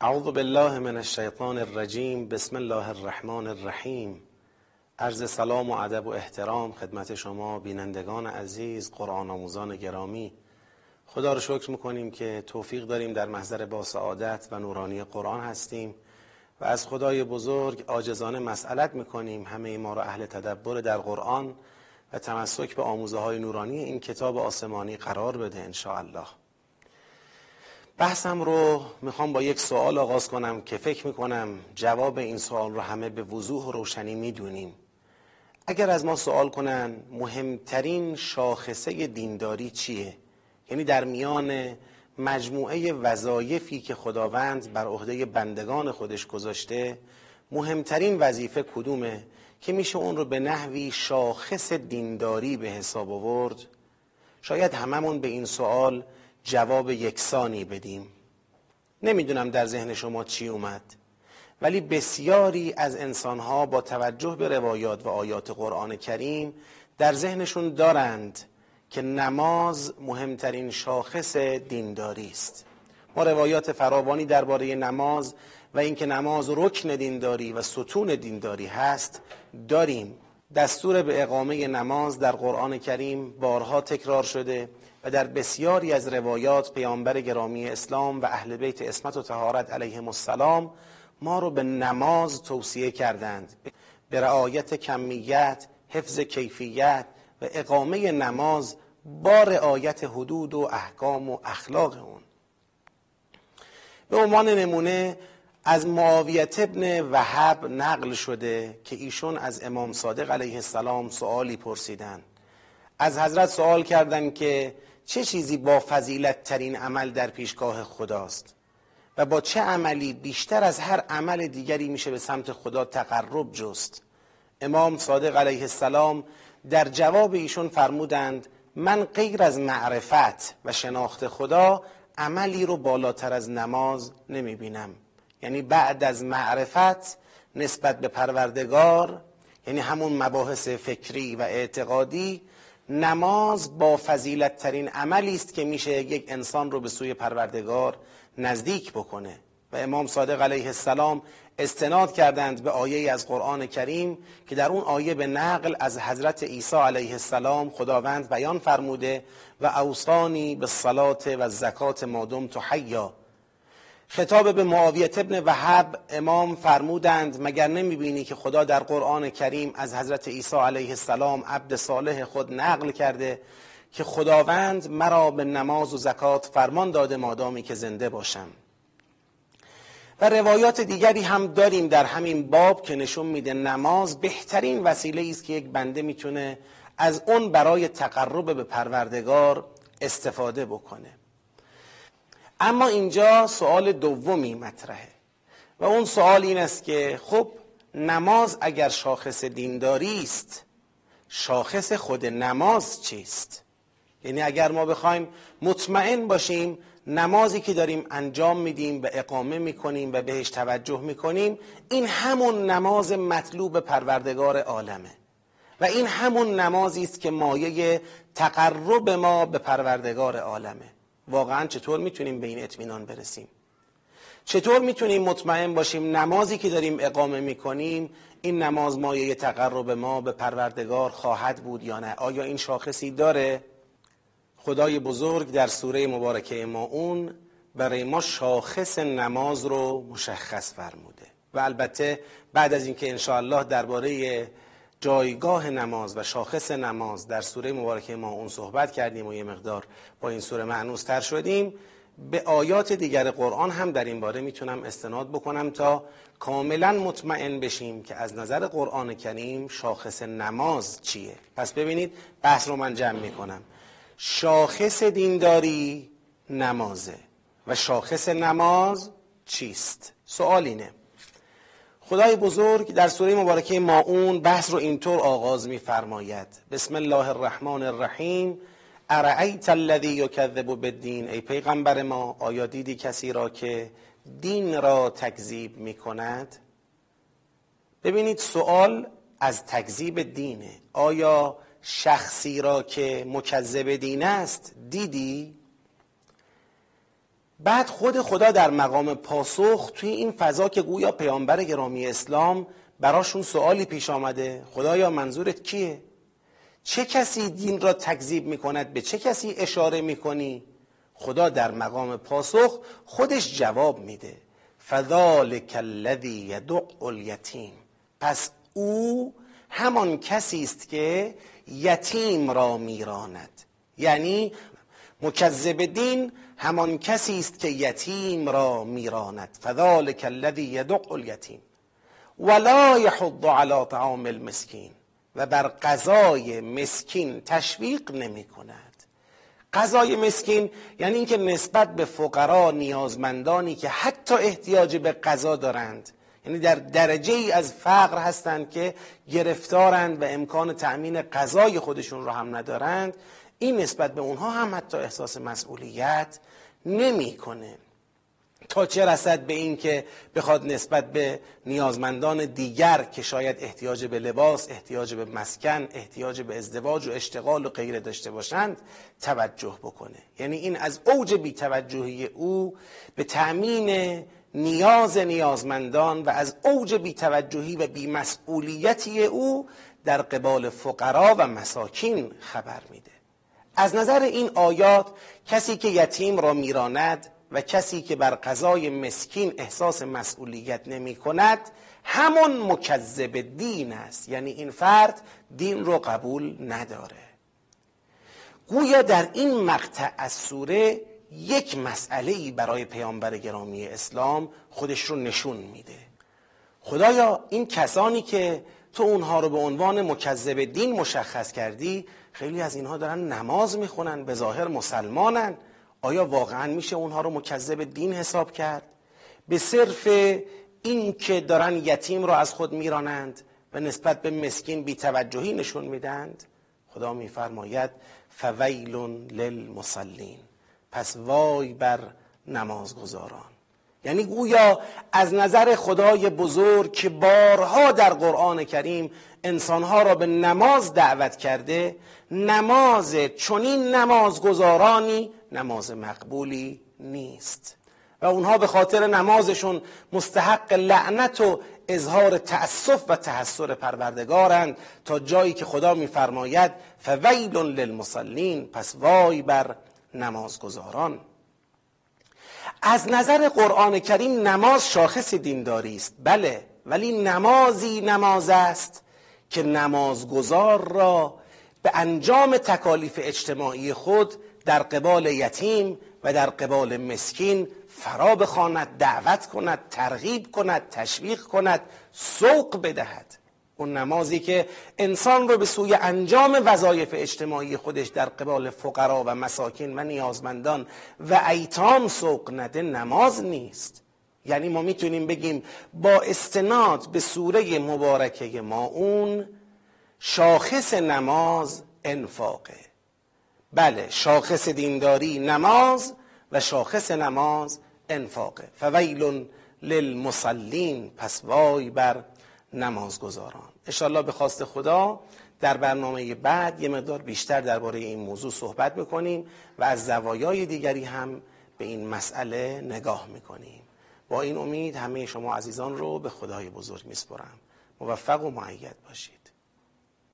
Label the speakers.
Speaker 1: اعوذ بالله من الشیطان الرجیم بسم الله الرحمن الرحیم. عرض سلام و ادب و احترام خدمت شما بینندگان عزیز قرآن آموزان گرامی. خدا رو شکر می‌کنیم که توفیق داریم در محضر با سعادت و نورانی قرآن هستیم و از خدای بزرگ عاجزانه مسئلت می‌کنیم. همه ما را اهل تدبر در قرآن و تمسک به آموزه های نورانی این کتاب آسمانی قرار بده الله بحثم رو می‌خوام با یک سوال آغاز کنم که فکر می‌کنم جواب این سوال رو همه به وضوح و روشنی می‌دونیم. اگر از ما سوال کنن مهمترین شاخصه دینداری چیه؟ یعنی در میان مجموعه وظایفی که خداوند بر عهده بندگان خودش گذاشته مهمترین وظیفه کدومه که میشه اون رو به نحوی شاخص دینداری به حساب آورد؟ شاید هممون به این سوال جواب یکسانی بدیم. نمی‌دونم در ذهن شما چی اومد ولی بسیاری از انسانها با توجه به روایات و آیات قرآن کریم در ذهنشون دارند که نماز مهمترین شاخص دینداری است. ما روایات فراوانی درباره نماز و اینکه نماز رکن دینداری و ستون دینداری هست داریم. دستور به اقامه نماز در قرآن کریم بارها تکرار شده و در بسیاری از روایات پیامبر گرامی اسلام و اهل بیت اسمت و تهارت علیهم السلام ما رو به نماز توصیه کردند. به رعایت کمیت حفظ کیفیت و اقامه نماز با رعایت حدود و احکام و اخلاق اون. به عنوان نمونه از معاویت ابن وهب نقل شده که ایشون از امام صادق علیه السلام سوالی پرسیدن. از حضرت سوال کردند که چه چیزی با فضیلت ترین عمل در پیشگاه خداست؟ و با چه عملی بیشتر از هر عمل دیگری میشه به سمت خدا تقرب جست؟ امام صادق علیه السلام در جواب ایشون فرمودند من غیر از معرفت و شناخت خدا عملی رو بالاتر از نماز نمی بینم یعنی بعد از معرفت نسبت به پروردگار یعنی همون مباحث فکری و اعتقادی نماز با فضیلت ترین عملی است که میشه یک انسان رو به سوی پروردگار نزدیک بکنه. و امام صادق علیه السلام استناد کردند به آیه از قرآن کریم که در اون آیه به نقل از حضرت عیسی علیه السلام خداوند بیان فرموده و اوصانی به صلات و زکات مادم تو حیا. خطاب به معاویت ابن وحب امام فرمودند مگر نمی‌بینی که خدا در قرآن کریم از حضرت عیسی علیه السلام عبد صالح خود نقل کرده که خداوند مرا به نماز و زکات فرمان داده مادامی که زنده باشم؟ و روایات دیگری هم داریم در همین باب که نشون میده نماز بهترین وسیله است که یک بنده می‌تونه از اون برای تقرب به پروردگار استفاده بکنه. اما اینجا سوال دومی مطرحه و اون سوال این است که خب نماز اگر شاخص دینداری است شاخص خود نماز چیست؟ یعنی اگر ما بخوایم مطمئن باشیم نمازی که داریم انجام میدیم و اقامه می‌کنیم و بهش توجه می‌کنیم این همون نماز مطلوب پروردگار عالمه. و این همون نمازی است که مایه تقرب ما به پروردگار عالمه. واقعا چطور می‌تونیم به این اطمینان برسیم؟ چطور می‌تونیم مطمئن باشیم نمازی که داریم اقامه می‌کنیم این نماز مایه تقرب ما به پروردگار خواهد بود یا نه؟ آیا این شاخصی داره؟ خدای بزرگ در سوره مبارکه ما اون برای ما شاخص نماز رو مشخص فرموده. و البته بعد از اینکه انشاءالله درباره جایگاه نماز و شاخص نماز در سوره مبارکه ما اون صحبت کردیم و یه مقدار با این سوره معنوس تر شدیم. به آیات دیگر قرآن هم در این باره می‌تونم استناد بکنم تا کاملا مطمئن بشیم که از نظر قرآن کریم شاخص نماز چیه. پس ببینید بحث رو من جمع می‌کنم. شاخص دینداری نمازه و شاخص نماز چیست؟ سوال اینه. خدای بزرگ در سوره مبارکه ماعون بحث رو اینطور آغاز میفرماید. بسم الله الرحمن الرحیم. ارعیت الذی یکذب بالدین؟ ای پیغمبر ما آیا دیدی کسی را که دین را تکذیب می کند ببینید سوال از تکذیب دینه. آیا شخصی را که مکذب دین است دیدی؟ بعد خود خدا در مقام پاسخ توی این فضا که گویا پیامبر گرامی اسلام براشون سوالی پیش آمده خدایا منظورت کیه؟ چه کسی دین را تکذیب می‌کند؟ به چه کسی اشاره می‌کنی؟ خدا در مقام پاسخ خودش جواب میده فذالک الذی یدع الیتیم. پس او همان کسی است که یتیم را میراند. یعنی مکذب دین همان کسی است که یتیم را میراند. فذلک الذی یدع الیتیم. ولا یحض علی طعام المسکین. و بر غذای مسکین تشویق نمی کند. غذای مسکین یعنی اینکه نسبت به فقرا نیازمندانی که حتی احتیاج به غذا دارند. یعنی در درجه ای از فقر هستند که گرفتارند و امکان تأمین غذای خودشون رو هم ندارند. این نسبت به اونها هم حتی احساس مسئولیت نمی‌کنه. تا چه رسد به این که بخواد نسبت به نیازمندان دیگر که شاید احتیاج به لباس، احتیاج به مسکن، احتیاج به ازدواج و اشتغال و غیره داشته باشند توجه بکنه. یعنی این از اوج بیتوجهی او به تأمین نیاز نیازمندان و از اوج بیتوجهی و بیمسئولیتی او در قبال فقرا و مساکین خبر میده. از نظر این آیات کسی که یتیم را میراند و کسی که بر قضای مسکین احساس مسئولیت نمی کند همون مکذب دین است. یعنی این فرد دین رو قبول نداره. گویا در این مقطع از سوره یک مسئله برای پیامبر گرامی اسلام خودش رو نشون میده. خدایا این کسانی که تو اونها رو به عنوان مکذب دین مشخص کردی خیلی از اینها دارن نماز می‌خونن به ظاهر مسلمانن. آیا واقعا میشه اونها رو مکذب دین حساب کرد؟ به صرف این که دارن یتیم رو از خود میرانند و نسبت به مسکین بیتوجهی نشون میدند خدا میفرماید فویل للمصلین. پس وای بر نمازگزاران. یعنی گویا از نظر خدای بزرگ که بارها در قرآن کریم انسانها را به نماز دعوت کرده نماز چنین نمازگزارانی نماز مقبولی نیست. و اونها به خاطر نمازشون مستحق لعنت و اظهار تأسف و تحسر پروردگارند تا جایی که خدا میفرماید فویل للمصلین پس وای بر نمازگزاران. از نظر قرآن کریم نماز شاخص دینداری است. بله ولی نمازی نماز است که نمازگزار را به انجام تکالیف اجتماعی خود در قبال یتیم و در قبال مسکین فرا بخواند دعوت کند ترغیب کند تشویق کند سوق بدهد. اون نمازی که انسان رو به سوی انجام وظایف اجتماعی خودش در قبال فقرا و مساکین و نیازمندان و ایتام سوق نده نماز نیست. یعنی ما می‌تونیم بگیم با استناد به سوره مبارکه ما اون شاخص نماز انفاقه. بله شاخص دینداری نماز و شاخص نماز انفاقه. فویل للمصلین پس وای بر نمازگزاران. اشالله به خواست خدا در برنامه بعد یه مقدار بیشتر درباره این موضوع صحبت می‌کنیم و از زوایای دیگری هم به این مسئله نگاه می‌کنیم. با این امید همه شما عزیزان رو به خدای بزرگ میسپرم موفق و معید باشید.